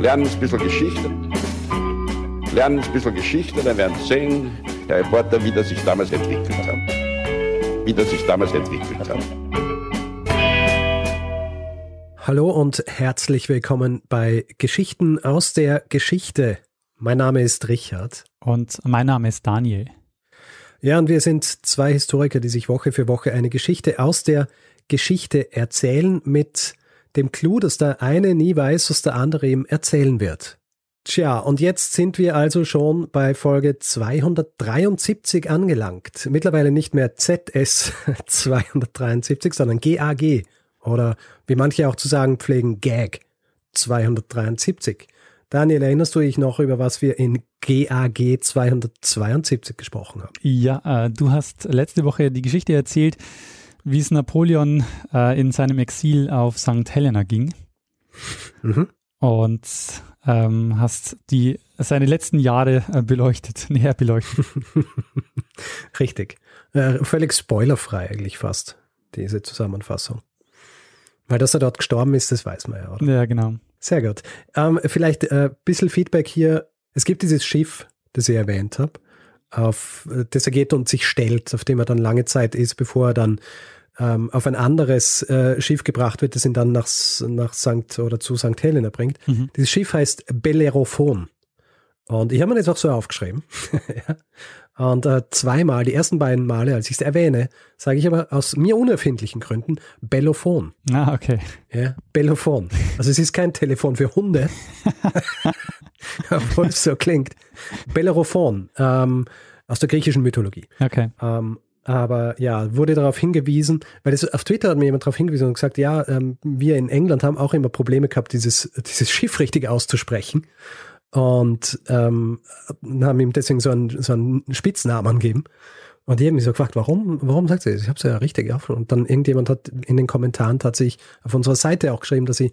lernen ein bisschen Geschichte. Lernen ein bisschen Geschichte, dann werden Sie sehen, Herr Reporter, wie das sich damals entwickelt hat. Wie das sich damals entwickelt hat. Hallo und herzlich willkommen bei Geschichten aus der Geschichte. Mein Name ist Richard. Und mein Name ist Daniel. Ja, und wir sind zwei Historiker, die sich Woche für Woche eine Geschichte aus der Geschichte erzählen mit dem Clou, dass der eine nie weiß, was der andere ihm erzählen wird. Tja, und jetzt sind wir also schon bei Folge 273 angelangt. Mittlerweile nicht mehr ZS 273, sondern GAG oder wie manche auch zu sagen pflegen, GAG 273. Daniel, erinnerst du dich noch, über was wir in GAG 272 gesprochen haben? Ja, äh, du hast letzte Woche die Geschichte erzählt, wie es Napoleon äh, in seinem Exil auf St. Helena ging. Mhm. Und ähm, hast die, seine letzten Jahre äh, beleuchtet, näher beleuchtet. Richtig. Äh, völlig spoilerfrei eigentlich fast, diese Zusammenfassung. Weil dass er dort gestorben ist, das weiß man ja, oder? Ja, genau. Sehr gut. Ähm, vielleicht ein äh, bisschen Feedback hier. Es gibt dieses Schiff, das ich erwähnt habe, auf das er geht und sich stellt, auf dem er dann lange Zeit ist, bevor er dann ähm, auf ein anderes äh, Schiff gebracht wird, das ihn dann nach, nach St. oder zu St. Helena bringt. Mhm. Dieses Schiff heißt Bellerophon. Und ich habe mir das auch so aufgeschrieben. ja. Und äh, zweimal, die ersten beiden Male, als ich es erwähne, sage ich aber aus mir unerfindlichen Gründen Bellophon. Ah, okay. Ja, Bellophon. Also es ist kein Telefon für Hunde, obwohl es so klingt. Bellerophon ähm, aus der griechischen Mythologie. Okay. Ähm, aber ja, wurde darauf hingewiesen, weil das, auf Twitter hat mir jemand darauf hingewiesen und gesagt, ja, ähm, wir in England haben auch immer Probleme gehabt, dieses, dieses Schiff richtig auszusprechen. Und ähm, haben ihm deswegen so einen, so einen Spitznamen gegeben. Und die haben mich so gefragt, warum, warum sagt sie das? Ich habe es ja richtig auf. Und dann irgendjemand hat in den Kommentaren tatsächlich auf unserer Seite auch geschrieben, dass sie,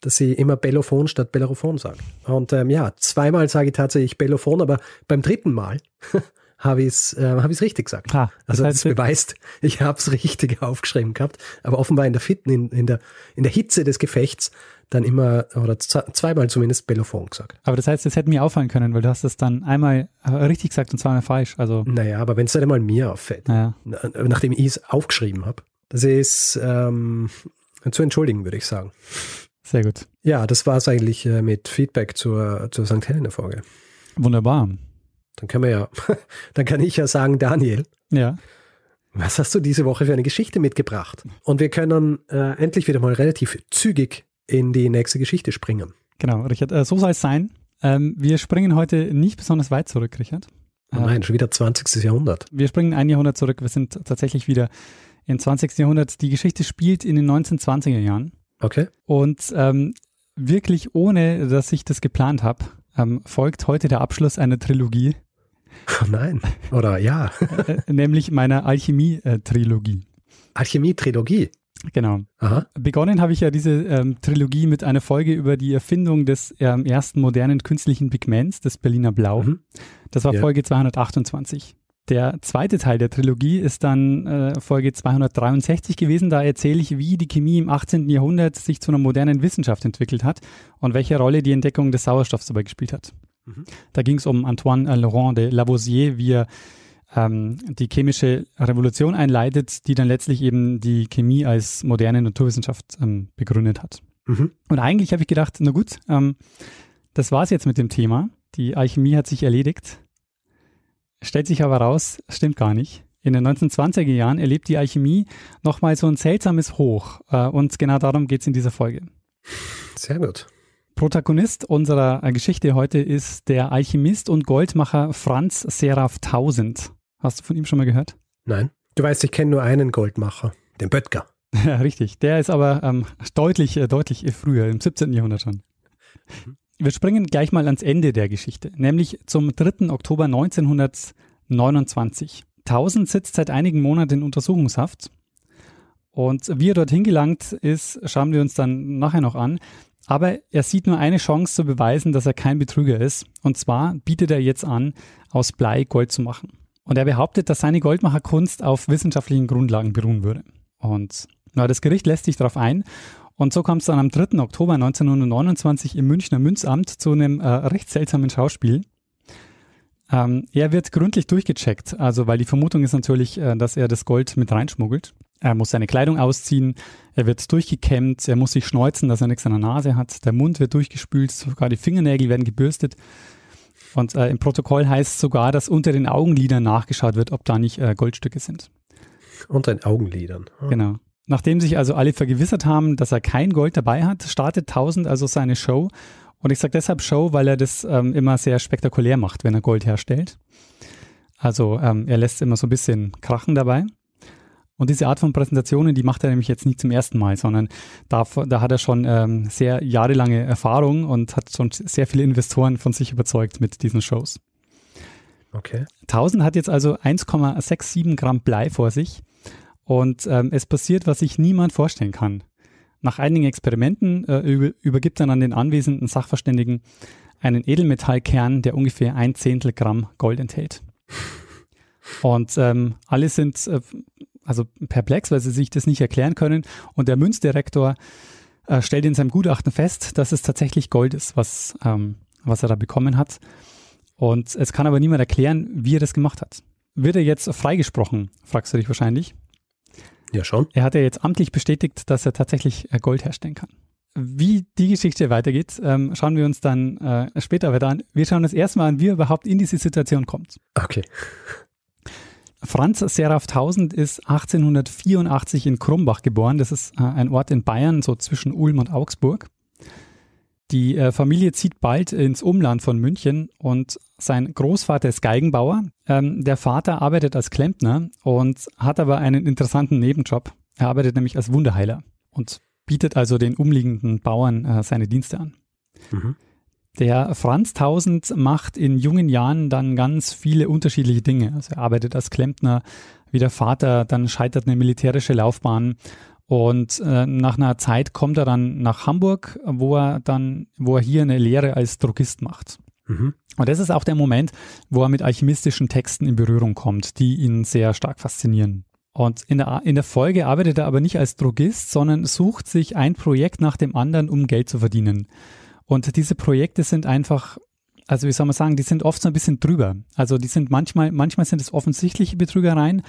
dass sie immer Bellophon statt Bellerophon sagen. Und ähm, ja, zweimal sage ich tatsächlich Bellophon, aber beim dritten Mal habe ich es äh, hab richtig gesagt. Ah, das also das beweist, ich habe es richtig aufgeschrieben gehabt, aber offenbar in der, Fit, in, in, der, in der Hitze des Gefechts dann immer oder zweimal zumindest Bellophon gesagt. Aber das heißt, das hätte mir auffallen können, weil du hast es dann einmal äh, richtig gesagt und zweimal falsch. Also naja, aber wenn es dann einmal mir auffällt, naja. nachdem ich es aufgeschrieben habe, das ist ähm, zu entschuldigen, würde ich sagen. Sehr gut. Ja, das war es eigentlich äh, mit Feedback zur, zur St. Helena-Folge. Wunderbar. Dann können wir ja, dann kann ich ja sagen, Daniel. Ja. Was hast du diese Woche für eine Geschichte mitgebracht? Und wir können äh, endlich wieder mal relativ zügig in die nächste Geschichte springen. Genau, Richard, äh, so soll es sein. Ähm, wir springen heute nicht besonders weit zurück, Richard. Oh nein, schon wieder 20. Jahrhundert. Wir springen ein Jahrhundert zurück. Wir sind tatsächlich wieder im 20. Jahrhundert. Die Geschichte spielt in den 1920er Jahren. Okay. Und ähm, wirklich ohne, dass ich das geplant habe, ähm, folgt heute der Abschluss einer Trilogie. Oh nein, oder ja. Äh, nämlich meiner Alchemie-Trilogie. Alchemie-Trilogie? Genau. Aha. Begonnen habe ich ja diese ähm, Trilogie mit einer Folge über die Erfindung des ähm, ersten modernen künstlichen Pigments, des Berliner Blau. Mhm. Das war ja. Folge 228. Der zweite Teil der Trilogie ist dann äh, Folge 263 gewesen. Da erzähle ich, wie die Chemie im 18. Jahrhundert sich zu einer modernen Wissenschaft entwickelt hat und welche Rolle die Entdeckung des Sauerstoffs dabei gespielt hat. Mhm. Da ging es um Antoine Laurent de Lavoisier, wie er ähm, die chemische Revolution einleitet, die dann letztlich eben die Chemie als moderne Naturwissenschaft ähm, begründet hat. Mhm. Und eigentlich habe ich gedacht, na gut, ähm, das war's jetzt mit dem Thema. Die Alchemie hat sich erledigt. Stellt sich aber raus, stimmt gar nicht. In den 1920er Jahren erlebt die Alchemie nochmal so ein seltsames Hoch. Äh, und genau darum geht es in dieser Folge. Sehr gut. Protagonist unserer Geschichte heute ist der Alchemist und Goldmacher Franz Seraph Tausend. Hast du von ihm schon mal gehört? Nein. Du weißt, ich kenne nur einen Goldmacher, den Böttger. Ja, richtig. Der ist aber ähm, deutlich, äh, deutlich früher, im 17. Jahrhundert schon. Mhm. Wir springen gleich mal ans Ende der Geschichte, nämlich zum 3. Oktober 1929. Tausend sitzt seit einigen Monaten in Untersuchungshaft. Und wie er dorthin gelangt ist, schauen wir uns dann nachher noch an. Aber er sieht nur eine Chance zu beweisen, dass er kein Betrüger ist. Und zwar bietet er jetzt an, aus Blei Gold zu machen. Und er behauptet, dass seine Goldmacherkunst auf wissenschaftlichen Grundlagen beruhen würde. Und na, das Gericht lässt sich darauf ein Und so kam es dann am 3. Oktober 1929 im Münchner Münzamt zu einem äh, recht seltsamen Schauspiel. Ähm, er wird gründlich durchgecheckt, also weil die Vermutung ist natürlich, äh, dass er das Gold mit reinschmuggelt. Er muss seine Kleidung ausziehen, er wird durchgekämmt, er muss sich schneuzen, dass er nichts an der Nase hat, der Mund wird durchgespült, sogar die Fingernägel werden gebürstet. Und äh, im Protokoll heißt sogar, dass unter den Augenlidern nachgeschaut wird, ob da nicht äh, Goldstücke sind. Unter den Augenlidern. Oh. Genau. Nachdem sich also alle vergewissert haben, dass er kein Gold dabei hat, startet Tausend also seine Show. Und ich sage deshalb Show, weil er das ähm, immer sehr spektakulär macht, wenn er Gold herstellt. Also ähm, er lässt immer so ein bisschen krachen dabei. Und diese Art von Präsentationen, die macht er nämlich jetzt nicht zum ersten Mal, sondern da, da hat er schon ähm, sehr jahrelange Erfahrung und hat schon sehr viele Investoren von sich überzeugt mit diesen Shows. Okay. 1000 hat jetzt also 1,67 Gramm Blei vor sich und ähm, es passiert, was sich niemand vorstellen kann. Nach einigen Experimenten äh, über, übergibt er an den anwesenden Sachverständigen einen Edelmetallkern, der ungefähr ein Zehntel Gramm Gold enthält. Und ähm, alle sind äh, also perplex, weil sie sich das nicht erklären können. Und der Münzdirektor äh, stellt in seinem Gutachten fest, dass es tatsächlich Gold ist, was, ähm, was er da bekommen hat. Und es kann aber niemand erklären, wie er das gemacht hat. Wird er jetzt freigesprochen, fragst du dich wahrscheinlich. Ja, schon. Er hat ja jetzt amtlich bestätigt, dass er tatsächlich äh, Gold herstellen kann. Wie die Geschichte weitergeht, ähm, schauen wir uns dann äh, später weiter an. Wir schauen uns erstmal an, wie er überhaupt in diese Situation kommt. Okay. Franz Seraph Tausend ist 1884 in Krumbach geboren. Das ist äh, ein Ort in Bayern, so zwischen Ulm und Augsburg. Die äh, Familie zieht bald ins Umland von München und sein Großvater ist Geigenbauer. Ähm, der Vater arbeitet als Klempner und hat aber einen interessanten Nebenjob. Er arbeitet nämlich als Wunderheiler und bietet also den umliegenden Bauern äh, seine Dienste an. Mhm. Der Franz Tausend macht in jungen Jahren dann ganz viele unterschiedliche Dinge. Also er arbeitet als Klempner, wie der Vater, dann scheitert eine militärische Laufbahn und äh, nach einer Zeit kommt er dann nach Hamburg, wo er dann, wo er hier eine Lehre als Drogist macht. Mhm. Und das ist auch der Moment, wo er mit alchemistischen Texten in Berührung kommt, die ihn sehr stark faszinieren. Und in der, in der Folge arbeitet er aber nicht als Drogist, sondern sucht sich ein Projekt nach dem anderen, um Geld zu verdienen. Und diese Projekte sind einfach, also wie soll man sagen, die sind oft so ein bisschen drüber. Also die sind manchmal, manchmal sind es offensichtliche Betrügereien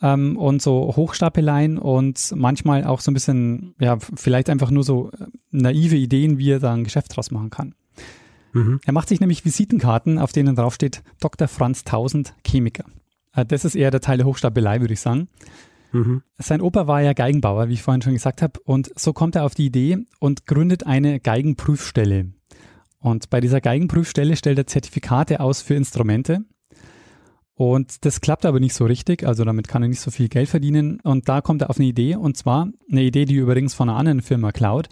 ähm, und so Hochstapeleien und manchmal auch so ein bisschen, ja, vielleicht einfach nur so äh, naive Ideen, wie er da ein Geschäft draus machen kann. Mhm. Er macht sich nämlich Visitenkarten, auf denen draufsteht Dr. Franz Tausend, Chemiker. Äh, das ist eher der Teil der Hochstapelei, würde ich sagen. Mhm. Sein Opa war ja Geigenbauer, wie ich vorhin schon gesagt habe. Und so kommt er auf die Idee und gründet eine Geigenprüfstelle. Und bei dieser Geigenprüfstelle stellt er Zertifikate aus für Instrumente. Und das klappt aber nicht so richtig, also damit kann er nicht so viel Geld verdienen. Und da kommt er auf eine Idee, und zwar eine Idee, die übrigens von einer anderen Firma klaut.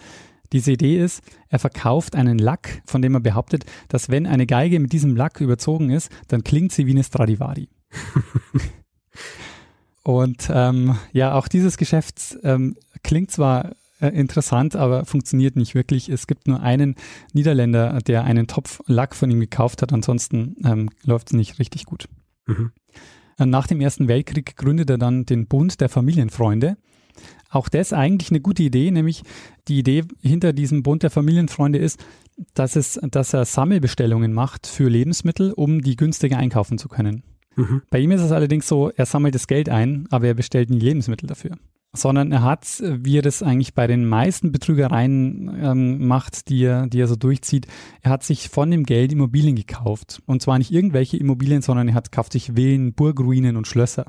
Diese Idee ist, er verkauft einen Lack, von dem er behauptet, dass wenn eine Geige mit diesem Lack überzogen ist, dann klingt sie wie eine Stradivari. Und ähm, ja, auch dieses Geschäft ähm, klingt zwar äh, interessant, aber funktioniert nicht wirklich. Es gibt nur einen Niederländer, der einen Topf Lack von ihm gekauft hat. Ansonsten ähm, läuft es nicht richtig gut. Mhm. Äh, nach dem Ersten Weltkrieg gründet er dann den Bund der Familienfreunde. Auch das eigentlich eine gute Idee, nämlich die Idee hinter diesem Bund der Familienfreunde ist, dass, es, dass er Sammelbestellungen macht für Lebensmittel, um die günstiger einkaufen zu können. Mhm. Bei ihm ist es allerdings so, er sammelt das Geld ein, aber er bestellt nie Lebensmittel dafür. Sondern er hat, wie er das eigentlich bei den meisten Betrügereien ähm, macht, die er, die er so durchzieht, er hat sich von dem Geld Immobilien gekauft. Und zwar nicht irgendwelche Immobilien, sondern er hat kauft sich Villen, Burgruinen und Schlösser.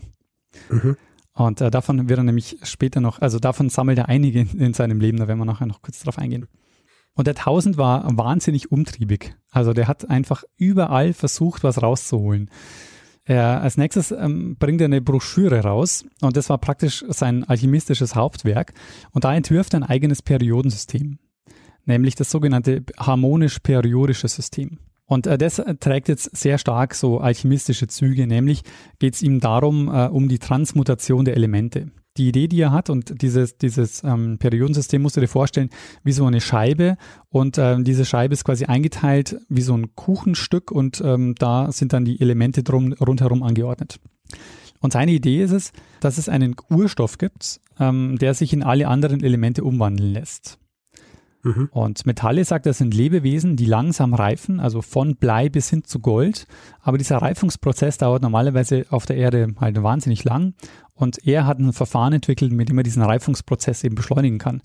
Mhm. Und äh, davon wird er nämlich später noch, also davon sammelt er einige in, in seinem Leben, da werden wir nachher noch kurz drauf eingehen. Und der Tausend war wahnsinnig umtriebig. Also der hat einfach überall versucht, was rauszuholen. Er, als nächstes ähm, bringt er eine Broschüre raus und das war praktisch sein alchemistisches Hauptwerk. Und da entwirft er ein eigenes Periodensystem, nämlich das sogenannte harmonisch-periodische System. Und äh, das trägt jetzt sehr stark so alchemistische Züge, nämlich geht es ihm darum, äh, um die Transmutation der Elemente die Idee, die er hat und dieses, dieses ähm, Periodensystem musst du dir vorstellen, wie so eine Scheibe und ähm, diese Scheibe ist quasi eingeteilt wie so ein Kuchenstück und ähm, da sind dann die Elemente drum, rundherum angeordnet. Und seine Idee ist es, dass es einen Urstoff gibt, ähm, der sich in alle anderen Elemente umwandeln lässt. Mhm. Und Metalle, sagt er, sind Lebewesen, die langsam reifen, also von Blei bis hin zu Gold. Aber dieser Reifungsprozess dauert normalerweise auf der Erde halt wahnsinnig lang. Und er hat ein Verfahren entwickelt, mit dem er diesen Reifungsprozess eben beschleunigen kann,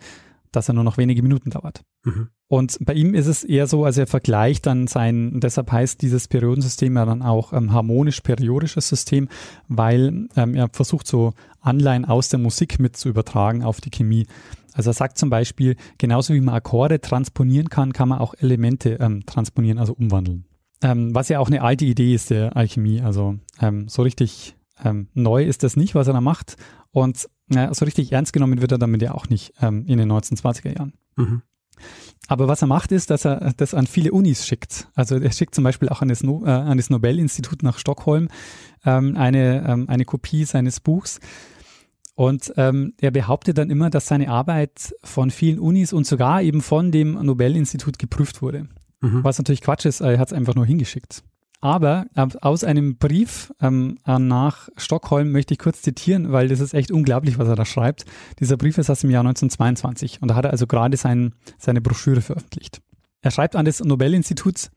dass er nur noch wenige Minuten dauert. Mhm. Und bei ihm ist es eher so, also er vergleicht dann sein, deshalb heißt dieses Periodensystem ja dann auch ähm, harmonisch-periodisches System, weil ähm, er versucht so Anleihen aus der Musik mit zu übertragen auf die Chemie. Also er sagt zum Beispiel, genauso wie man Akkorde transponieren kann, kann man auch Elemente ähm, transponieren, also umwandeln. Ähm, was ja auch eine alte Idee ist der Alchemie. Also ähm, so richtig ähm, neu ist das nicht, was er da macht. Und ja, so richtig ernst genommen wird er damit ja auch nicht ähm, in den 1920er Jahren. Mhm. Aber was er macht, ist, dass er das an viele Unis schickt. Also er schickt zum Beispiel auch an das, no äh, an das Nobel-Institut nach Stockholm ähm, eine, ähm, eine Kopie seines Buchs. Und ähm, er behauptet dann immer, dass seine Arbeit von vielen Unis und sogar eben von dem Nobel-Institut geprüft wurde. Mhm. Was natürlich Quatsch ist, er hat es einfach nur hingeschickt. Aber äh, aus einem Brief ähm, nach Stockholm möchte ich kurz zitieren, weil das ist echt unglaublich, was er da schreibt. Dieser Brief ist aus dem Jahr 1922 und da hat er also gerade sein, seine Broschüre veröffentlicht. Er schreibt an das Nobel-Institut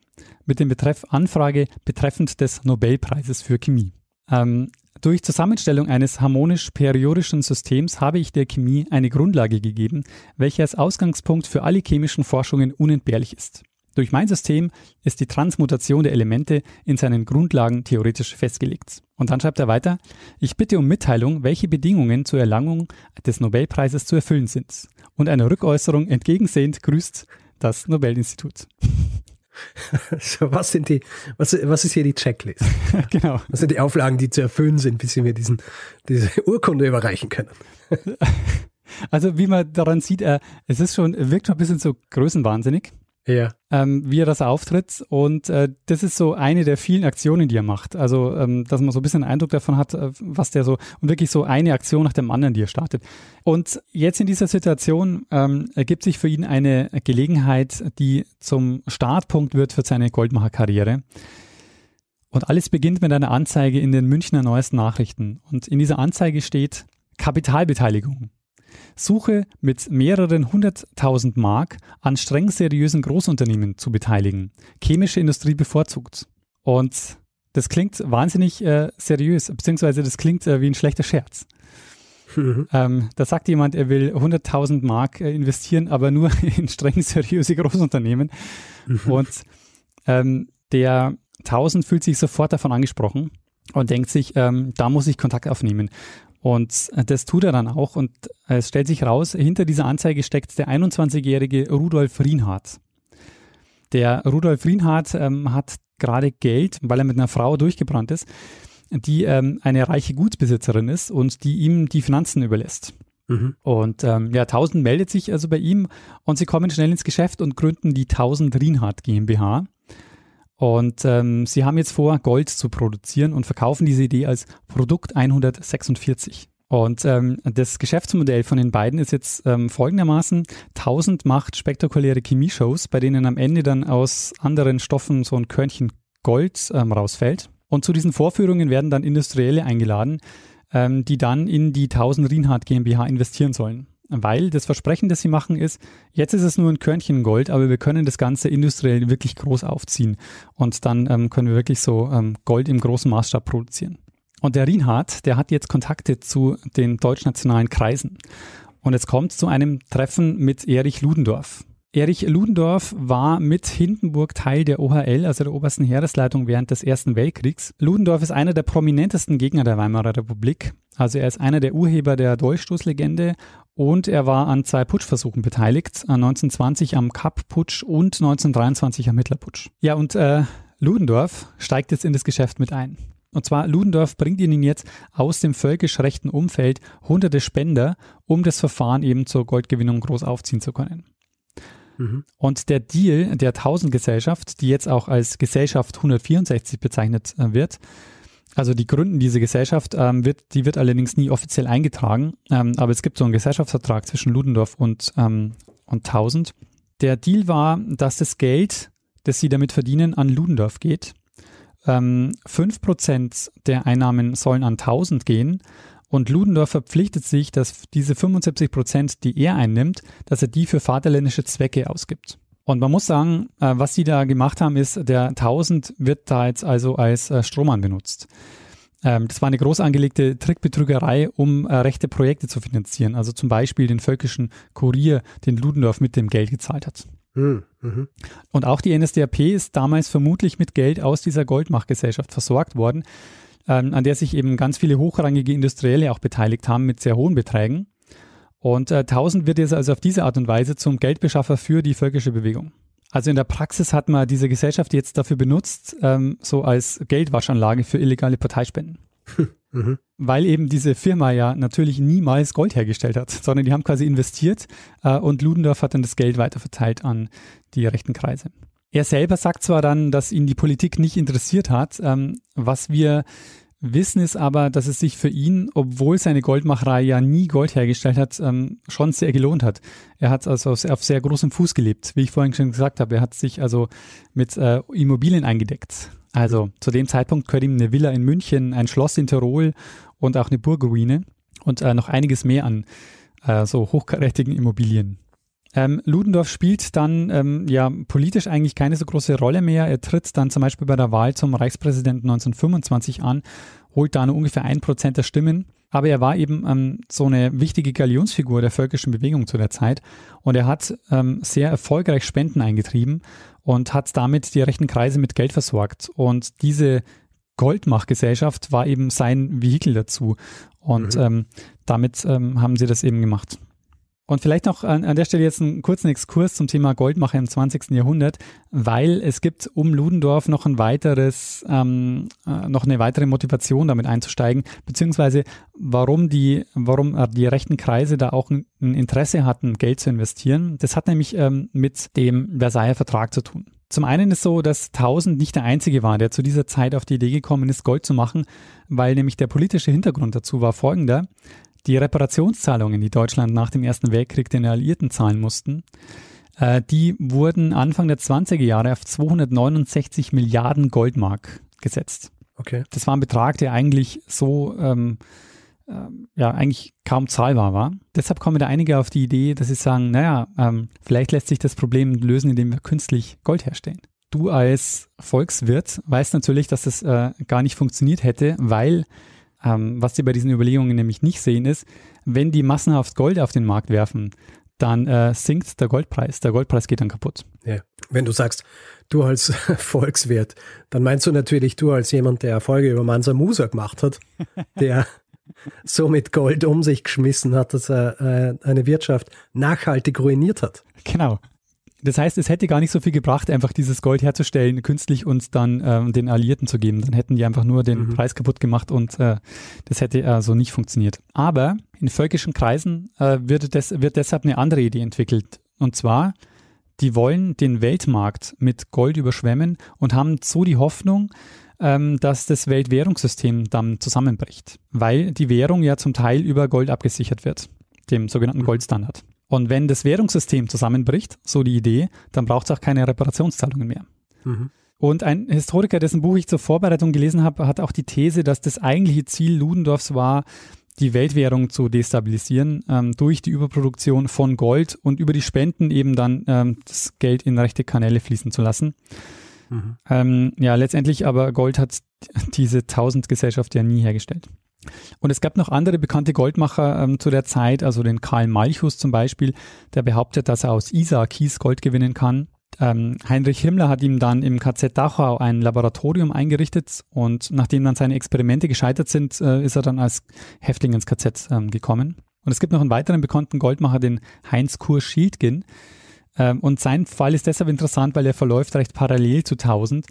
mit dem Betreff Anfrage betreffend des Nobelpreises für Chemie. Ähm, durch Zusammenstellung eines harmonisch-periodischen Systems habe ich der Chemie eine Grundlage gegeben, welche als Ausgangspunkt für alle chemischen Forschungen unentbehrlich ist. Durch mein System ist die Transmutation der Elemente in seinen Grundlagen theoretisch festgelegt. Und dann schreibt er weiter, ich bitte um Mitteilung, welche Bedingungen zur Erlangung des Nobelpreises zu erfüllen sind. Und eine Rückäußerung entgegensehend grüßt das Nobelinstitut. Was sind die, was, was ist hier die Checklist? genau. Was sind die Auflagen, die zu erfüllen sind, bis wir diesen, diese Urkunde überreichen können? Also, wie man daran sieht, äh, es ist schon, wirkt schon ein bisschen so größenwahnsinnig ja. ähm, wie er das auftritt. Und äh, das ist so eine der vielen Aktionen, die er macht. Also, ähm, dass man so ein bisschen einen Eindruck davon hat, äh, was der so, und wirklich so eine Aktion nach dem anderen, die er startet. Und jetzt in dieser Situation ähm, ergibt sich für ihn eine Gelegenheit, die zum Startpunkt wird für seine Goldmacher-Karriere. Und alles beginnt mit einer Anzeige in den Münchner Neuesten Nachrichten. Und in dieser Anzeige steht Kapitalbeteiligung. Suche mit mehreren hunderttausend Mark an streng seriösen Großunternehmen zu beteiligen. Chemische Industrie bevorzugt. Und das klingt wahnsinnig äh, seriös, beziehungsweise das klingt äh, wie ein schlechter Scherz. Mhm. Ähm, da sagt jemand, er will 100.000 Mark äh, investieren, aber nur in streng seriöse Großunternehmen. Mhm. Und ähm, der 1000 fühlt sich sofort davon angesprochen und denkt sich, ähm, da muss ich Kontakt aufnehmen. Und das tut er dann auch. Und es stellt sich raus, hinter dieser Anzeige steckt der 21-jährige Rudolf Rienhardt. Der Rudolf Rienhardt ähm, hat gerade Geld, weil er mit einer Frau durchgebrannt ist, die ähm, eine reiche Gutsbesitzerin ist und die ihm die Finanzen überlässt. Mhm. Und ähm, ja, 1000 meldet sich also bei ihm und sie kommen schnell ins Geschäft und gründen die 1000 Rienhardt GmbH. Und ähm, sie haben jetzt vor, Gold zu produzieren und verkaufen diese Idee als Produkt 146. Und ähm, das Geschäftsmodell von den beiden ist jetzt ähm, folgendermaßen. 1000 macht spektakuläre Chemieshows, bei denen am Ende dann aus anderen Stoffen so ein Körnchen Gold ähm, rausfällt. Und zu diesen Vorführungen werden dann Industrielle eingeladen, ähm, die dann in die 1000 Rienhardt GmbH investieren sollen weil das Versprechen, das sie machen, ist, jetzt ist es nur ein Körnchen Gold, aber wir können das Ganze industriell wirklich groß aufziehen und dann ähm, können wir wirklich so ähm, Gold im großen Maßstab produzieren. Und der Rienhardt, der hat jetzt Kontakte zu den deutschnationalen Kreisen. Und es kommt zu einem Treffen mit Erich Ludendorff. Erich Ludendorff war mit Hindenburg Teil der OHL, also der obersten Heeresleitung während des Ersten Weltkriegs. Ludendorff ist einer der prominentesten Gegner der Weimarer Republik. Also er ist einer der Urheber der Dolchstoßlegende und er war an zwei Putschversuchen beteiligt, 1920 am Kapp-Putsch und 1923 am Hitlerputsch. Ja, und äh, Ludendorff steigt jetzt in das Geschäft mit ein. Und zwar Ludendorff bringt ihnen jetzt aus dem völkisch rechten Umfeld hunderte Spender, um das Verfahren eben zur Goldgewinnung groß aufziehen zu können. Mhm. Und der Deal der Tausendgesellschaft, die jetzt auch als Gesellschaft 164 bezeichnet äh, wird, also die gründen diese Gesellschaft, ähm, wird, die wird allerdings nie offiziell eingetragen, ähm, aber es gibt so einen Gesellschaftsvertrag zwischen Ludendorff und, ähm, und 1000. Der Deal war, dass das Geld, das sie damit verdienen, an Ludendorff geht. Ähm, 5% der Einnahmen sollen an 1000 gehen Und Ludendorff verpflichtet sich, dass diese 75 Prozent, die er einnimmt, dass er die für vaterländische Zwecke ausgibt. Und man muss sagen, äh, was sie da gemacht haben, ist, der 1000 wird da jetzt also als äh, Strohmann benutzt. Ähm, das war eine groß angelegte Trickbetrügerei, um äh, rechte Projekte zu finanzieren. Also zum Beispiel den völkischen Kurier, den Ludendorff mit dem Geld gezahlt hat. Hm, mhm. Und auch die NSDAP ist damals vermutlich mit Geld aus dieser Goldmachgesellschaft versorgt worden, ähm, an der sich eben ganz viele hochrangige Industrielle auch beteiligt haben mit sehr hohen Beträgen. Und äh, 1000 wird jetzt also auf diese Art und Weise zum Geldbeschaffer für die völkische Bewegung. Also in der Praxis hat man diese Gesellschaft jetzt dafür benutzt, ähm, so als Geldwaschanlage für illegale Parteispenden. Mhm. Weil eben diese Firma ja natürlich niemals Gold hergestellt hat, sondern die haben quasi investiert äh, und Ludendorff hat dann das Geld weiterverteilt an die rechten Kreise. Er selber sagt zwar dann, dass ihn die Politik nicht interessiert hat, ähm, was wir Wissen ist aber, dass es sich für ihn, obwohl seine Goldmacherei ja nie Gold hergestellt hat, ähm, schon sehr gelohnt hat. Er hat also auf sehr großem Fuß gelebt, wie ich vorhin schon gesagt habe. Er hat sich also mit äh, Immobilien eingedeckt. Also zu dem Zeitpunkt gehört ihm eine Villa in München, ein Schloss in Tirol und auch eine Burgruine und äh, noch einiges mehr an äh, so hochkarätigen Immobilien. Ähm, Ludendorff spielt dann ähm, ja politisch eigentlich keine so große Rolle mehr. Er tritt dann zum Beispiel bei der Wahl zum Reichspräsidenten 1925 an, holt da nur ungefähr ein Prozent der Stimmen. Aber er war eben ähm, so eine wichtige Galionsfigur der völkischen Bewegung zu der Zeit und er hat ähm, sehr erfolgreich Spenden eingetrieben und hat damit die rechten Kreise mit Geld versorgt. Und diese Goldmachgesellschaft war eben sein Vehikel dazu. Und mhm. ähm, damit ähm, haben sie das eben gemacht. Und vielleicht noch an, an, der Stelle jetzt einen kurzen Exkurs zum Thema Goldmacher im 20. Jahrhundert, weil es gibt um Ludendorff noch ein weiteres, ähm, äh, noch eine weitere Motivation damit einzusteigen, beziehungsweise warum die, warum äh, die rechten Kreise da auch ein, Interesse hatten, Geld zu investieren. Das hat nämlich ähm, mit dem Versailler Vertrag zu tun. Zum einen ist so, dass Tausend nicht der einzige war, der zu dieser Zeit auf die Idee gekommen ist, Gold zu machen, weil nämlich der politische Hintergrund dazu war folgender. Die Reparationszahlungen, die Deutschland nach dem Ersten Weltkrieg den Alliierten zahlen mussten, äh, die wurden Anfang der 20er Jahre auf 269 Milliarden Goldmark gesetzt. Okay. Das war ein Betrag, der eigentlich so ähm, äh, ja eigentlich kaum zahlbar war. Deshalb kommen da einige auf die Idee, dass sie sagen, naja, ähm, vielleicht lässt sich das Problem lösen, indem wir künstlich Gold herstellen. Du als Volkswirt weißt natürlich, dass das äh, gar nicht funktioniert hätte, weil ähm, was sie bei diesen Überlegungen nämlich nicht sehen, ist, wenn die massenhaft Gold auf den Markt werfen, dann äh, sinkt der Goldpreis. Der Goldpreis geht dann kaputt. Ja. Wenn du sagst, du als Volkswirt, dann meinst du natürlich du als jemand, der Erfolge über Mansa Musa gemacht hat, der so mit Gold um sich geschmissen hat, dass er äh, eine Wirtschaft nachhaltig ruiniert hat. Genau. Das heißt, es hätte gar nicht so viel gebracht, einfach dieses Gold herzustellen, künstlich und dann äh, den Alliierten zu geben. Dann hätten die einfach nur den mhm. Preis kaputt gemacht und äh, das hätte also nicht funktioniert. Aber in völkischen Kreisen äh, wird, des, wird deshalb eine andere Idee entwickelt. Und zwar, die wollen den Weltmarkt mit Gold überschwemmen und haben so die Hoffnung, ähm, dass das Weltwährungssystem dann zusammenbricht, weil die Währung ja zum Teil über Gold abgesichert wird, dem sogenannten mhm. Goldstandard. Und wenn das Währungssystem zusammenbricht, so die Idee, dann braucht es auch keine Reparationszahlungen mehr. Mhm. Und ein Historiker, dessen Buch ich zur Vorbereitung gelesen habe, hat auch die These, dass das eigentliche Ziel Ludendorffs war, die Weltwährung zu destabilisieren ähm, durch die Überproduktion von Gold und über die Spenden eben dann ähm, das Geld in rechte Kanäle fließen zu lassen. Mhm. Ähm, ja, letztendlich aber Gold hat diese Tausendgesellschaft ja nie hergestellt. Und es gab noch andere bekannte Goldmacher ähm, zu der Zeit, also den Karl Malchus zum Beispiel, der behauptet, dass er aus Isar Kies Gold gewinnen kann. Ähm, Heinrich Himmler hat ihm dann im KZ Dachau ein Laboratorium eingerichtet und nachdem dann seine Experimente gescheitert sind, äh, ist er dann als Häftling ins KZ ähm, gekommen. Und es gibt noch einen weiteren bekannten Goldmacher, den Heinz Kur Schildgen. Ähm, und sein Fall ist deshalb interessant, weil er verläuft recht parallel zu 1000.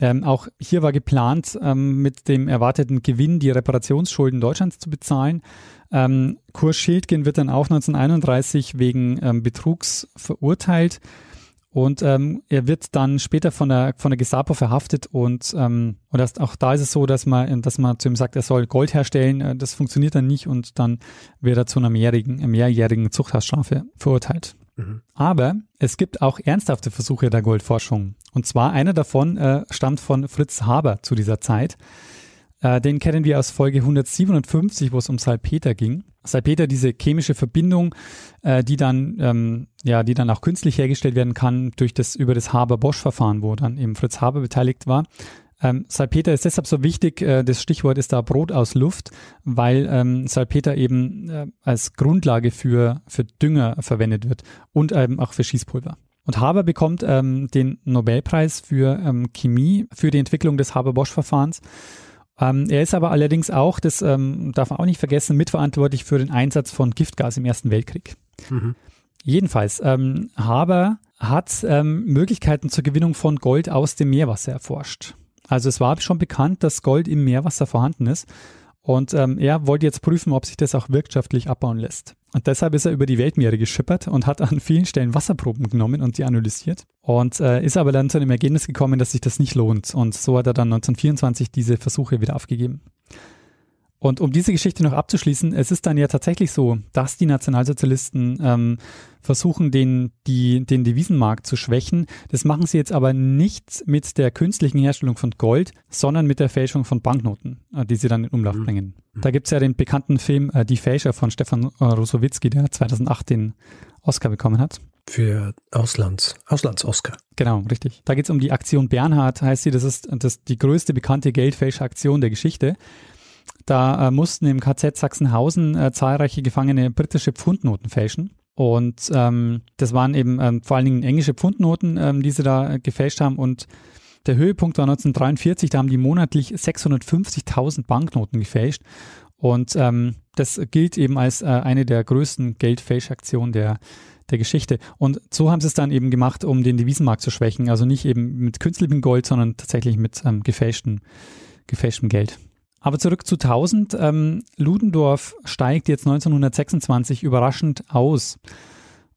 Ähm, auch hier war geplant, ähm, mit dem erwarteten Gewinn die Reparationsschulden Deutschlands zu bezahlen. Ähm, Kurs Schildgen wird dann auch 1931 wegen ähm, Betrugs verurteilt und ähm, er wird dann später von der, von der Gestapo verhaftet und, ähm, und das, auch da ist es so, dass man, dass man zu ihm sagt, er soll Gold herstellen. Äh, das funktioniert dann nicht und dann wird er zu einer mehrjährigen, mehrjährigen Zuchthausstrafe verurteilt. Mhm. Aber es gibt auch ernsthafte Versuche der Goldforschung. Und zwar einer davon äh, stammt von Fritz Haber zu dieser Zeit. Äh, den kennen wir aus Folge 157, wo es um Salpeter ging. Salpeter, diese chemische Verbindung, äh, die dann, ähm, ja, die dann auch künstlich hergestellt werden kann durch das, über das Haber-Bosch-Verfahren, wo dann eben Fritz Haber beteiligt war. Ähm, Salpeter ist deshalb so wichtig, äh, das Stichwort ist da Brot aus Luft, weil ähm, Salpeter eben äh, als Grundlage für, für Dünger verwendet wird und ähm, auch für Schießpulver. Und Haber bekommt ähm, den Nobelpreis für ähm, Chemie für die Entwicklung des Haber-Bosch-Verfahrens. Ähm, er ist aber allerdings auch, das ähm, darf man auch nicht vergessen, mitverantwortlich für den Einsatz von Giftgas im Ersten Weltkrieg. Mhm. Jedenfalls, ähm, Haber hat ähm, Möglichkeiten zur Gewinnung von Gold aus dem Meerwasser erforscht. Also es war schon bekannt, dass Gold im Meerwasser vorhanden ist. Und ähm, er wollte jetzt prüfen, ob sich das auch wirtschaftlich abbauen lässt. Und deshalb ist er über die Weltmeere geschippert und hat an vielen Stellen Wasserproben genommen und die analysiert. Und äh, ist aber dann zu dem Ergebnis gekommen, dass sich das nicht lohnt. Und so hat er dann 1924 diese Versuche wieder aufgegeben. Und um diese Geschichte noch abzuschließen, es ist dann ja tatsächlich so, dass die Nationalsozialisten ähm, versuchen, den, die, den Devisenmarkt zu schwächen. Das machen sie jetzt aber nicht mit der künstlichen Herstellung von Gold, sondern mit der Fälschung von Banknoten, äh, die sie dann in Umlauf mhm. bringen. Da gibt's ja den bekannten Film äh, Die Fälscher von Stefan äh, Rosowitzki, der 2008 den Oscar bekommen hat. Für Auslands, Auslands-Oscar. Genau, richtig. Da geht's um die Aktion Bernhard, heißt sie, das ist das die größte bekannte Geldfälscheraktion der Geschichte. Da äh, mussten im KZ Sachsenhausen äh, zahlreiche Gefangene britische Pfundnoten fälschen. Und ähm, das waren eben ähm, vor allen Dingen englische Pfundnoten, ähm, die sie da äh, gefälscht haben. Und der Höhepunkt war 1943, da haben die monatlich 650.000 Banknoten gefälscht. Und ähm, das gilt eben als äh, eine der größten Geldfälschaktionen der, der Geschichte. Und so haben sie es dann eben gemacht, um den Devisenmarkt zu schwächen. Also nicht eben mit künstlichem Gold, sondern tatsächlich mit ähm, gefälschtem, gefälschtem Geld. Aber zurück zu 1000. Ähm, Ludendorff steigt jetzt 1926 überraschend aus.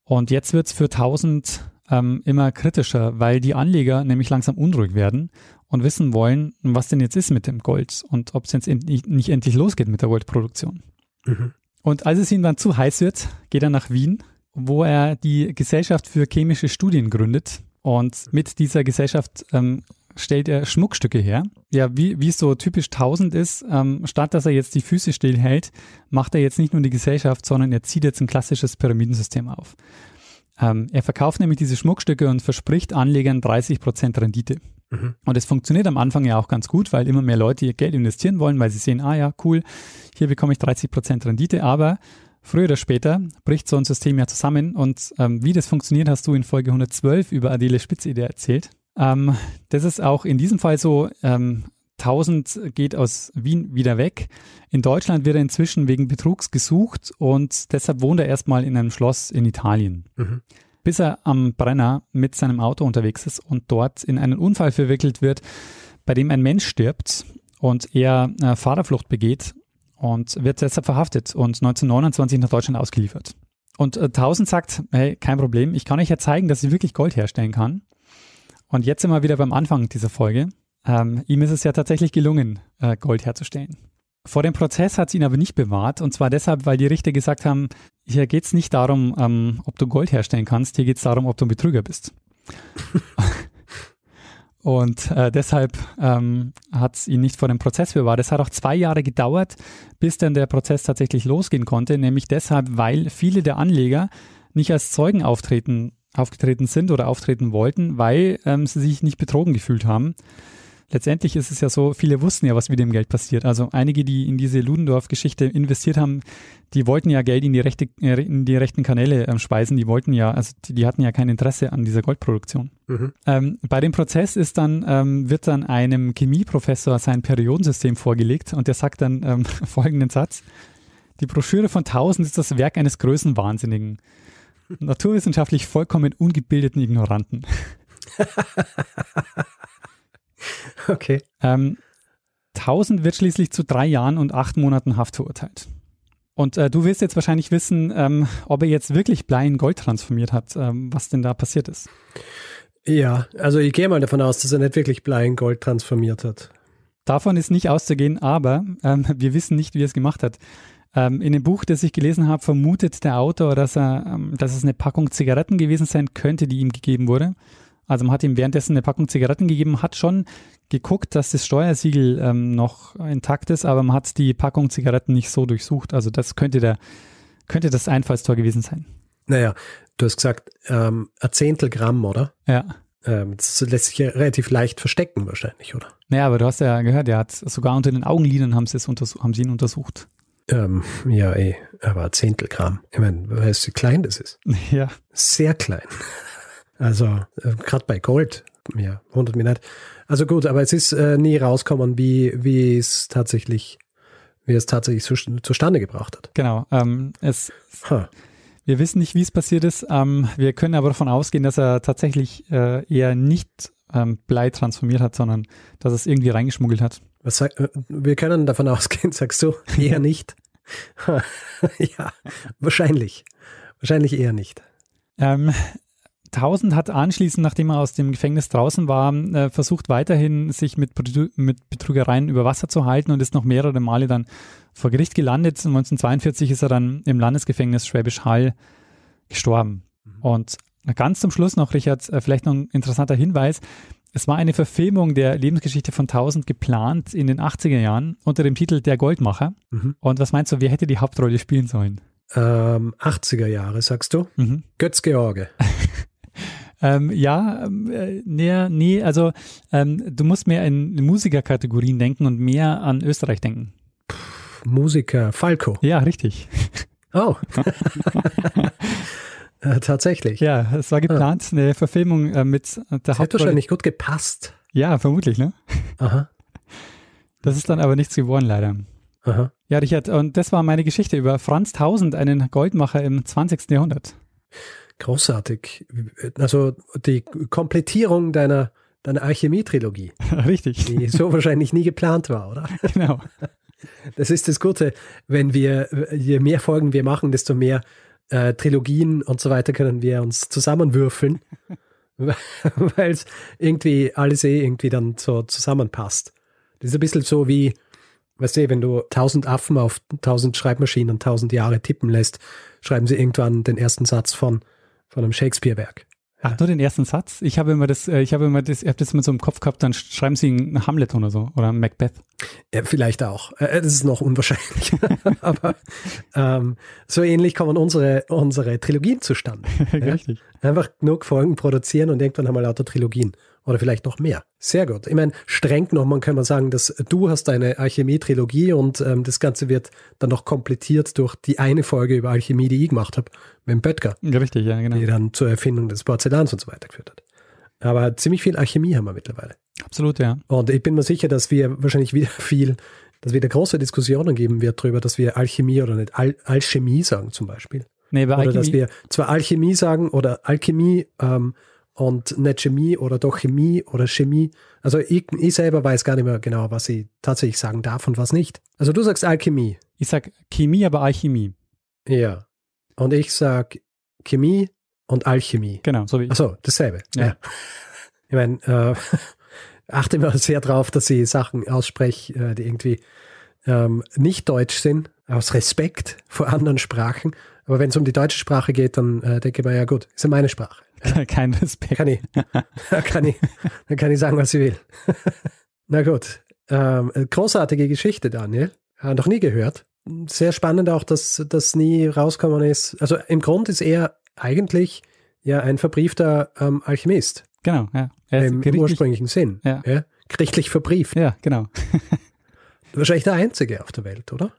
Und jetzt wird es für 1000 ähm, immer kritischer, weil die Anleger nämlich langsam unruhig werden und wissen wollen, was denn jetzt ist mit dem Gold und ob es jetzt nicht, endlich losgeht mit der Goldproduktion. Mhm. Und als es ihm dann zu heiß wird, geht er nach Wien, wo er die Gesellschaft für chemische Studien gründet. Und mit dieser Gesellschaft ähm, stellt er Schmuckstücke her. Ja, wie, wie es so typisch 1000 ist, ähm, statt dass er jetzt die Füße stillhält, macht er jetzt nicht nur die Gesellschaft, sondern er zieht jetzt ein klassisches Pyramidensystem auf. Ähm, er verkauft nämlich diese Schmuckstücke und verspricht Anlegern 30 Prozent Rendite. Mhm. Und es funktioniert am Anfang ja auch ganz gut, weil immer mehr Leute ihr Geld investieren wollen, weil sie sehen, ah ja, cool, hier bekomme ich 30 Prozent Rendite, aber früher oder später bricht so ein System ja zusammen und ähm, wie das funktioniert, hast du in Folge 112 über Adele Spitzidee erzählt. Ähm, das ist auch in diesem Fall so. Ähm, 1000 geht aus Wien wieder weg. In Deutschland wird er inzwischen wegen Betrugs gesucht und deshalb wohnt er erstmal in einem Schloss in Italien. Mhm. Bis er am Brenner mit seinem Auto unterwegs ist und dort in einen Unfall verwickelt wird, bei dem ein Mensch stirbt und er äh, Fahrerflucht begeht und wird deshalb verhaftet und 1929 nach Deutschland ausgeliefert. Und äh, 1000 sagt, hey, kein Problem, ich kann euch ja zeigen, dass ich wirklich Gold herstellen kann. Und jetzt sind wir wieder beim Anfang dieser Folge. Ähm, ihm ist es ja tatsächlich gelungen, äh, Gold herzustellen. Vor dem Prozess hat es ihn aber nicht bewahrt, und zwar deshalb, weil die Richter gesagt haben, hier geht es nicht darum, ähm, ob du Gold herstellen kannst, hier geht es darum, ob du ein Betrüger bist. und äh, deshalb ähm, hat es ihn nicht vor dem Prozess bewahrt. Es hat auch zwei Jahre gedauert, bis dann der Prozess tatsächlich losgehen konnte, nämlich deshalb, weil viele der Anleger nicht als Zeugen auftreten aufgetreten sind oder auftreten wollten, weil ähm, sie sich nicht betrogen gefühlt haben. Letztendlich ist es ja so, viele wussten ja, was mit dem Geld passiert. Also einige, die in diese Ludendorff-Geschichte investiert haben, die wollten ja Geld in die, rechte, äh, in die rechten Kanäle ähm, speisen. Die wollten ja, also die, die, hatten ja kein Interesse an dieser Goldproduktion. Mhm. Ähm, bei dem Prozess ist dann, ähm, wird dann einem Chemieprofessor sein Periodensystem vorgelegt und der sagt dann ähm, folgenden Satz. Die Broschüre von 1000 ist das Werk eines Größenwahnsinnigen naturwissenschaftlich vollkommen ungebildeten Ignoranten. okay. Ähm, 1000 wird schließlich zu drei Jahren und acht Monaten Haft verurteilt. Und äh, du wirst jetzt wahrscheinlich wissen, ähm, ob er jetzt wirklich Blei in Gold transformiert hat, ähm, was denn da passiert ist. Ja, also ich gehe mal davon aus, dass er nicht wirklich Blei in Gold transformiert hat. Davon ist nicht auszugehen, aber ähm, wir wissen nicht, wie er es gemacht hat. Ähm, in dem Buch, das ich gelesen habe, vermutet der Autor, dass, er, ähm, dass es eine Packung Zigaretten gewesen sein könnte, die ihm gegeben wurde. Also man hat ihm währenddessen eine Packung Zigaretten gegeben, hat schon geguckt, dass das Steuersiegel ähm, noch intakt ist, aber man hat die Packung Zigaretten nicht so durchsucht. Also das könnte der, könnte das Einfallstor gewesen sein. Naja, du hast gesagt, ähm, ein Zehntel Gramm, oder? Ja. Ähm, das lässt sich ja relativ leicht verstecken wahrscheinlich, oder? Naja, aber du hast ja gehört, er hat sogar unter den Augenlidern haben sie, es haben sie ihn untersucht. Ähm, ja, ey, aber ein Zehntel Gramm. Ich meine, weißt du, wie klein das ist? Ja. Sehr klein. Also, äh, gerade bei Gold, ja, wundert mich nicht. Also gut, aber es ist äh, nie rauskommen, wie, wie es tatsächlich, wie es tatsächlich zu, zustande gebracht hat. Genau. Ähm, es, huh. Wir wissen nicht, wie es passiert ist. Ähm, wir können aber davon ausgehen, dass er tatsächlich äh, eher nicht ähm, Blei transformiert hat, sondern dass es irgendwie reingeschmuggelt hat. Was sag, äh, wir können davon ausgehen, sagst du? Eher nicht. ja, wahrscheinlich. Wahrscheinlich eher nicht. Ähm, Tausend hat anschließend, nachdem er aus dem Gefängnis draußen war, äh, versucht weiterhin, sich mit, mit Betrügereien über Wasser zu halten und ist noch mehrere Male dann vor Gericht gelandet. 1942 ist er dann im Landesgefängnis Schwäbisch Hall gestorben. Mhm. Und ganz zum Schluss noch, Richard, äh, vielleicht noch ein interessanter Hinweis. Es war eine Verfilmung der Lebensgeschichte von Tausend geplant in den 80er Jahren unter dem Titel Der Goldmacher. Mhm. Und was meinst du, wer hätte die Hauptrolle spielen sollen? Ähm, 80er Jahre, sagst du? Mhm. Götz George. Ähm, ja, ähm, äh, nee, nee, also ähm, du musst mehr in Musikerkategorien denken und mehr an Österreich denken. Musiker, Falco. Ja, richtig. Oh. äh, tatsächlich. Ja, es war geplant, ah. eine Verfilmung äh, mit der das Hat wahrscheinlich gut gepasst. Ja, vermutlich, ne? Aha. Das ist dann aber nichts geworden, leider. Aha. Ja, Richard, und das war meine Geschichte über Franz Tausend, einen Goldmacher im 20. Jahrhundert. Großartig. Also die Komplettierung deiner, deiner Alchemie-Trilogie. Richtig. Die so wahrscheinlich nie geplant war, oder? Genau. Das ist das Gute, wenn wir, je mehr Folgen wir machen, desto mehr äh, Trilogien und so weiter können wir uns zusammenwürfeln, weil es irgendwie alles eh irgendwie dann so zusammenpasst. Das ist ein bisschen so wie, weißt du, wenn du tausend Affen auf tausend Schreibmaschinen tausend Jahre tippen lässt, schreiben sie irgendwann den ersten Satz von von einem Shakespeare-Werk. Ach, nur den ersten Satz? Ich habe immer das, äh, ich habe immer das, ich habe das immer so im Kopf gehabt, dann schreiben sie einen Hamlet oder so oder Macbeth. Ja, vielleicht auch. Äh, das ist noch unwahrscheinlich. Aber ähm, so ähnlich kommen unsere, unsere Trilogien zustande. Richtig. Ja? Einfach genug Folgen produzieren und irgendwann haben wir lauter Trilogien. Oder vielleicht noch mehr. Sehr gut. Ich meine, streng genommen kann man sagen, dass du hast eine Alchemie-Trilogie und ähm, das Ganze wird dann noch komplettiert durch die eine Folge über Alchemie, die ich gemacht habe, mit dem Böttger. Richtig, ja, genau. Die dann zur Erfindung des Porzellans und so weiter geführt hat. Aber ziemlich viel Alchemie haben wir mittlerweile. Absolut, ja. Und ich bin mir sicher, dass wir wahrscheinlich wieder viel, dass wieder große Diskussionen geben wird darüber, dass wir Alchemie oder nicht Al Alchemie sagen zum Beispiel. Nee, bei oder Alchemie dass wir zwar Alchemie sagen oder Alchemie ähm, und nicht Chemie oder doch Chemie oder Chemie. Also ich, ich selber weiß gar nicht mehr genau, was ich tatsächlich sagen darf und was nicht. Also du sagst Alchemie. Ich sag Chemie, aber Alchemie. Ja. Und ich sag Chemie und Alchemie. Genau, so wie. Achso, dasselbe. Ja. ja. Ich meine, äh, achte immer sehr drauf, dass ich Sachen ausspreche, äh, die irgendwie ähm, nicht deutsch sind, aus Respekt vor anderen Sprachen. Aber wenn es um die deutsche Sprache geht, dann äh, denke ich mir, ja gut, ist ja meine Sprache. Kein Respekt. Kann ich, kann ich, dann kann ich sagen, was ich will. Na gut. Ähm, großartige Geschichte, Daniel. Äh, noch nie gehört. Sehr spannend auch, dass das nie rausgekommen ist. Also im Grund ist er eigentlich ja ein verbriefter ähm, Alchemist. Genau, ja. Im, Im, ursprünglichen Sinn. Ja. ja. Gerichtlich verbrieft. Ja, genau. Wahrscheinlich der einzige auf der Welt, oder?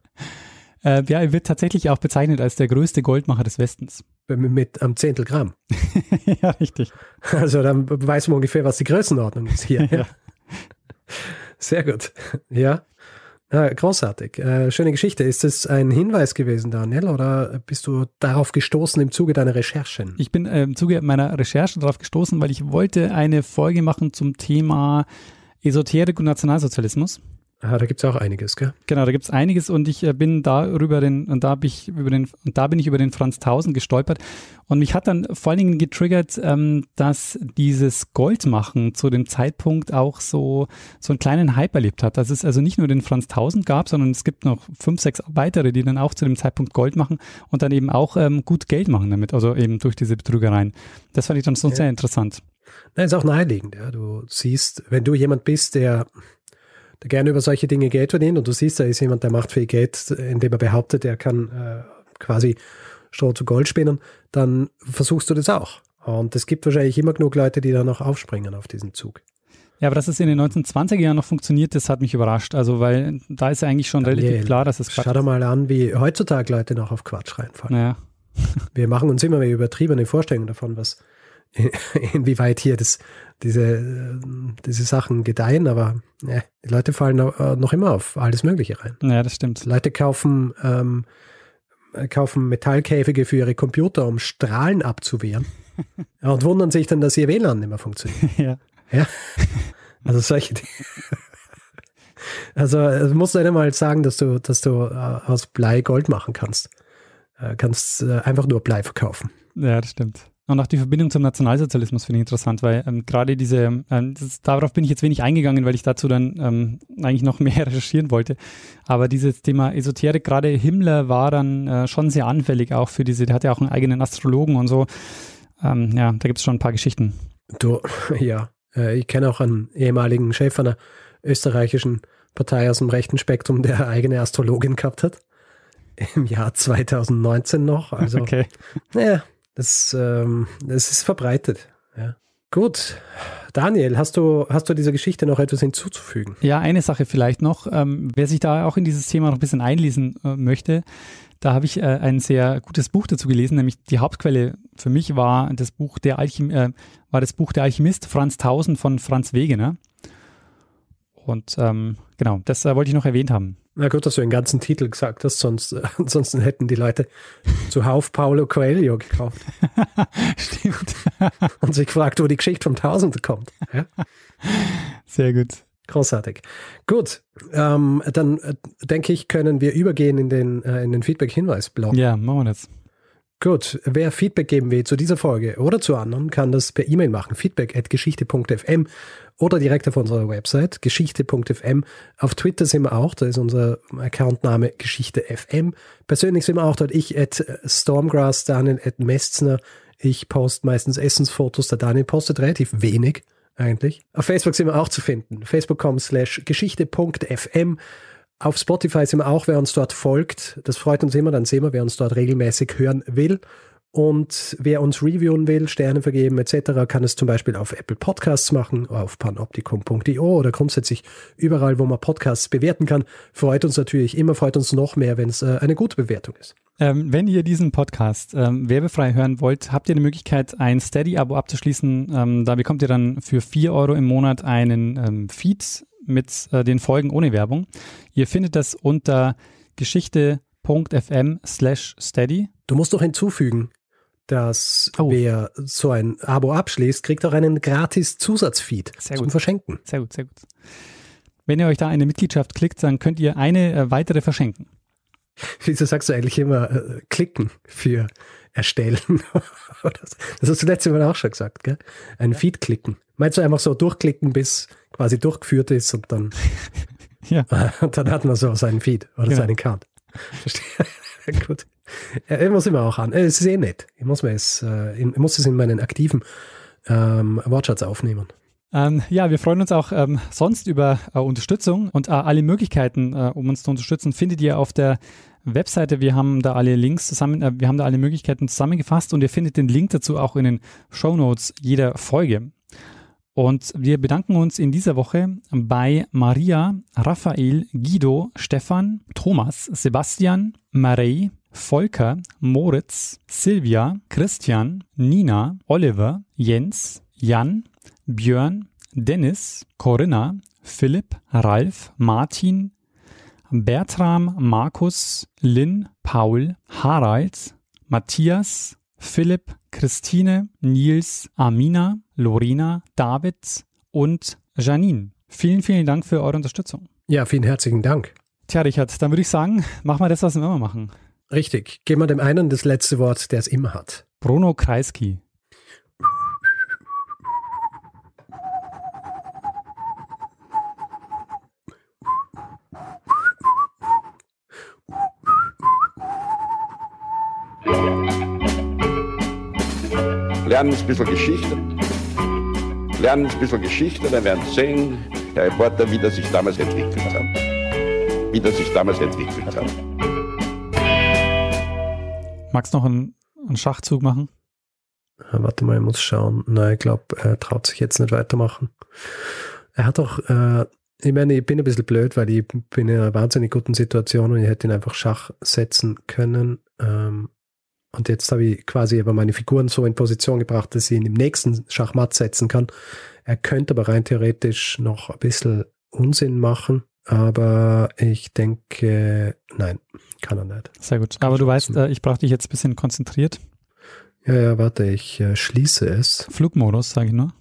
Äh, ja, er wird tatsächlich auch bezeichnet als der größte Goldmacher des Westens. Mit einem Zehntel Gramm. ja, richtig. Also dann weiß man ungefähr, was die Größenordnung ist hier. ja. Sehr gut. Ja. ja großartig. Äh, schöne Geschichte. Ist das ein Hinweis gewesen, Daniel, oder bist du darauf gestoßen im Zuge deiner Recherchen? Ich bin äh, im Zuge meiner Recherchen darauf gestoßen, weil ich wollte eine Folge machen zum Thema Esoterik und Nationalsozialismus. Ah, da gibt es auch einiges, gell? Genau, da gibt es einiges und ich äh, bin da über den, und da, ich über den, und da bin ich über den Franz Tausend gestolpert. Und mich hat dann vor allen Dingen getriggert, ähm, dass dieses Goldmachen zu dem Zeitpunkt auch so, so einen kleinen Hype erlebt hat. Dass es also nicht nur den Franz Tausend gab, sondern es gibt noch fünf, sechs weitere, die dann auch zu dem Zeitpunkt Gold machen und dann eben auch ähm, gut Geld machen damit, also eben durch diese Betrügereien. Das fand ich dann so ja. sehr interessant. Nein, ist auch naheliegend. Ja. Du siehst, wenn du jemand bist, der, der gerne über solche Dinge Geld verdient und du siehst, da ist jemand, der macht viel Geld, indem er behauptet, er kann äh, quasi Stroh zu Gold spinnen, dann versuchst du das auch. Und es gibt wahrscheinlich immer genug Leute, die da noch aufspringen auf diesen Zug. Ja, aber dass es in den 1920er Jahren noch funktioniert, das hat mich überrascht. Also, weil da ist ja eigentlich schon Daniel, relativ klar, dass es Quatsch Schau dir mal an, wie heutzutage Leute noch auf Quatsch reinfallen. Naja. Wir machen uns immer mehr übertriebene Vorstellungen davon, was inwieweit hier das, diese, diese Sachen gedeihen, aber ja, die Leute fallen noch immer auf alles Mögliche rein. Ja, das stimmt. Leute kaufen, ähm, kaufen Metallkäfige für ihre Computer, um Strahlen abzuwehren und wundern sich dann, dass ihr WLAN nicht mehr funktioniert. Ja. Ja. Also solche Dinge. Also du musst du einmal sagen, dass du, dass du äh, aus Blei Gold machen kannst. Äh, kannst äh, einfach nur Blei verkaufen. Ja, das stimmt. Und auch die Verbindung zum Nationalsozialismus finde ich interessant, weil ähm, gerade diese, ähm, das, darauf bin ich jetzt wenig eingegangen, weil ich dazu dann ähm, eigentlich noch mehr recherchieren wollte. Aber dieses Thema Esoterik, gerade Himmler war dann äh, schon sehr anfällig auch für diese, der hatte ja auch einen eigenen Astrologen und so. Ähm, ja, da gibt es schon ein paar Geschichten. Du, ja, äh, ich kenne auch einen ehemaligen Chef einer österreichischen Partei aus dem rechten Spektrum, der eigene Astrologin gehabt hat. Im Jahr 2019 noch. Also, okay. ja, das, ähm, das ist verbreitet. Ja. Gut. Daniel, hast du, hast du dieser Geschichte noch etwas hinzuzufügen? Ja, eine Sache vielleicht noch. Ähm, wer sich da auch in dieses Thema noch ein bisschen einlesen äh, möchte, da habe ich äh, ein sehr gutes Buch dazu gelesen, nämlich die Hauptquelle für mich war das Buch der Alchim äh, war das Buch Der Alchemist Franz Tausend von Franz Wegener. Und ähm, genau, das äh, wollte ich noch erwähnt haben. Na gut, dass du den ganzen Titel gesagt hast, sonst äh, ansonsten hätten die Leute zuhauf Paulo Coelho gekauft. Stimmt. Und sich gefragt, wo die Geschichte vom Tausend kommt. Ja? Sehr gut. Großartig. Gut, ähm, dann äh, denke ich, können wir übergehen in den, äh, in den Feedback-Hinweis-Blog. Ja, machen wir das. Gut, wer Feedback geben will zu dieser Folge oder zu anderen, kann das per E-Mail machen. Feedback at geschichte.fm oder direkt auf unserer Website geschichte.fm. Auf Twitter sind wir auch, da ist unser Accountname geschichte.fm. Persönlich sind wir auch dort, ich at Stormgrass, Daniel at Mestner. Ich poste meistens Essensfotos, der Daniel postet relativ wenig eigentlich. Auf Facebook sind wir auch zu finden. Facebook.com slash geschichte.fm. Auf Spotify sind wir auch, wer uns dort folgt. Das freut uns immer, dann sehen wir, wer uns dort regelmäßig hören will. Und wer uns reviewen will, Sterne vergeben etc., kann es zum Beispiel auf Apple Podcasts machen, auf panoptikum.io oder grundsätzlich überall, wo man Podcasts bewerten kann. Freut uns natürlich immer, freut uns noch mehr, wenn es äh, eine gute Bewertung ist. Ähm, wenn ihr diesen Podcast ähm, werbefrei hören wollt, habt ihr die Möglichkeit, ein Steady-Abo abzuschließen. Ähm, da bekommt ihr dann für vier Euro im Monat einen ähm, Feed mit äh, den Folgen ohne Werbung. Ihr findet das unter geschichte.fm slash steady. Du musst doch hinzufügen, dass oh. wer so ein Abo abschließt, kriegt auch einen gratis Zusatzfeed sehr zum gut. Verschenken. Sehr gut, sehr gut. Wenn ihr euch da eine Mitgliedschaft klickt, dann könnt ihr eine äh, weitere verschenken. Wieso sagst du eigentlich immer äh, klicken für erstellen? das hast du letztes Mal auch schon gesagt, gell? Ein ja. Feed klicken. Meinst du einfach so durchklicken, bis quasi durchgeführt ist und dann, ja. und dann hat man so seinen Feed oder genau. seinen Count. Verstehe. Gut. Ich muss immer auch an. Es ist eh nett. Ich muss, mir es, äh, ich muss es in meinen aktiven ähm, Wortschatz aufnehmen. Ähm, ja, wir freuen uns auch ähm, sonst über äh, Unterstützung und äh, alle Möglichkeiten, äh, um uns zu unterstützen, findet ihr auf der Webseite. Wir haben da alle Links zusammen, äh, wir haben da alle Möglichkeiten zusammengefasst und ihr findet den Link dazu auch in den Show Notes jeder Folge. Und wir bedanken uns in dieser Woche bei Maria, Raphael, Guido, Stefan, Thomas, Sebastian, Marei, Volker, Moritz, Silvia, Christian, Nina, Oliver, Jens, Jan, Björn, Dennis, Corinna, Philipp, Ralf, Martin, Bertram, Markus, Lynn, Paul, Harald, Matthias, Philipp, Christine, Nils, Amina, Lorena, David und Janine. Vielen, vielen Dank für eure Unterstützung. Ja, vielen herzlichen Dank. Tja, Richard, dann würde ich sagen, machen wir das, was wir immer machen. Richtig. Geben wir dem einen das letzte Wort, der es immer hat. Bruno Kreisky. Lernen ein bisschen Geschichte. lernen ein bisschen Geschichte, dann werden Sie sehen, Herr Reporter, wie das sich damals entwickelt hat. Wie das sich damals entwickelt hat. Magst du noch einen, einen Schachzug machen? Ja, warte mal, ich muss schauen. Nein, ich glaube, er traut sich jetzt nicht weitermachen. Er hat auch, äh, ich meine, ich bin ein bisschen blöd, weil ich bin in einer wahnsinnig guten Situation und ich hätte ihn einfach Schach setzen können. Ähm, und jetzt habe ich quasi aber meine Figuren so in Position gebracht, dass ich ihn im nächsten Schachmatt setzen kann. Er könnte aber rein theoretisch noch ein bisschen Unsinn machen, aber ich denke, nein, kann er nicht. Sehr gut. Aber du weißt, äh, ich brauche dich jetzt ein bisschen konzentriert. Ja, ja, warte, ich äh, schließe es. Flugmodus, sage ich nur.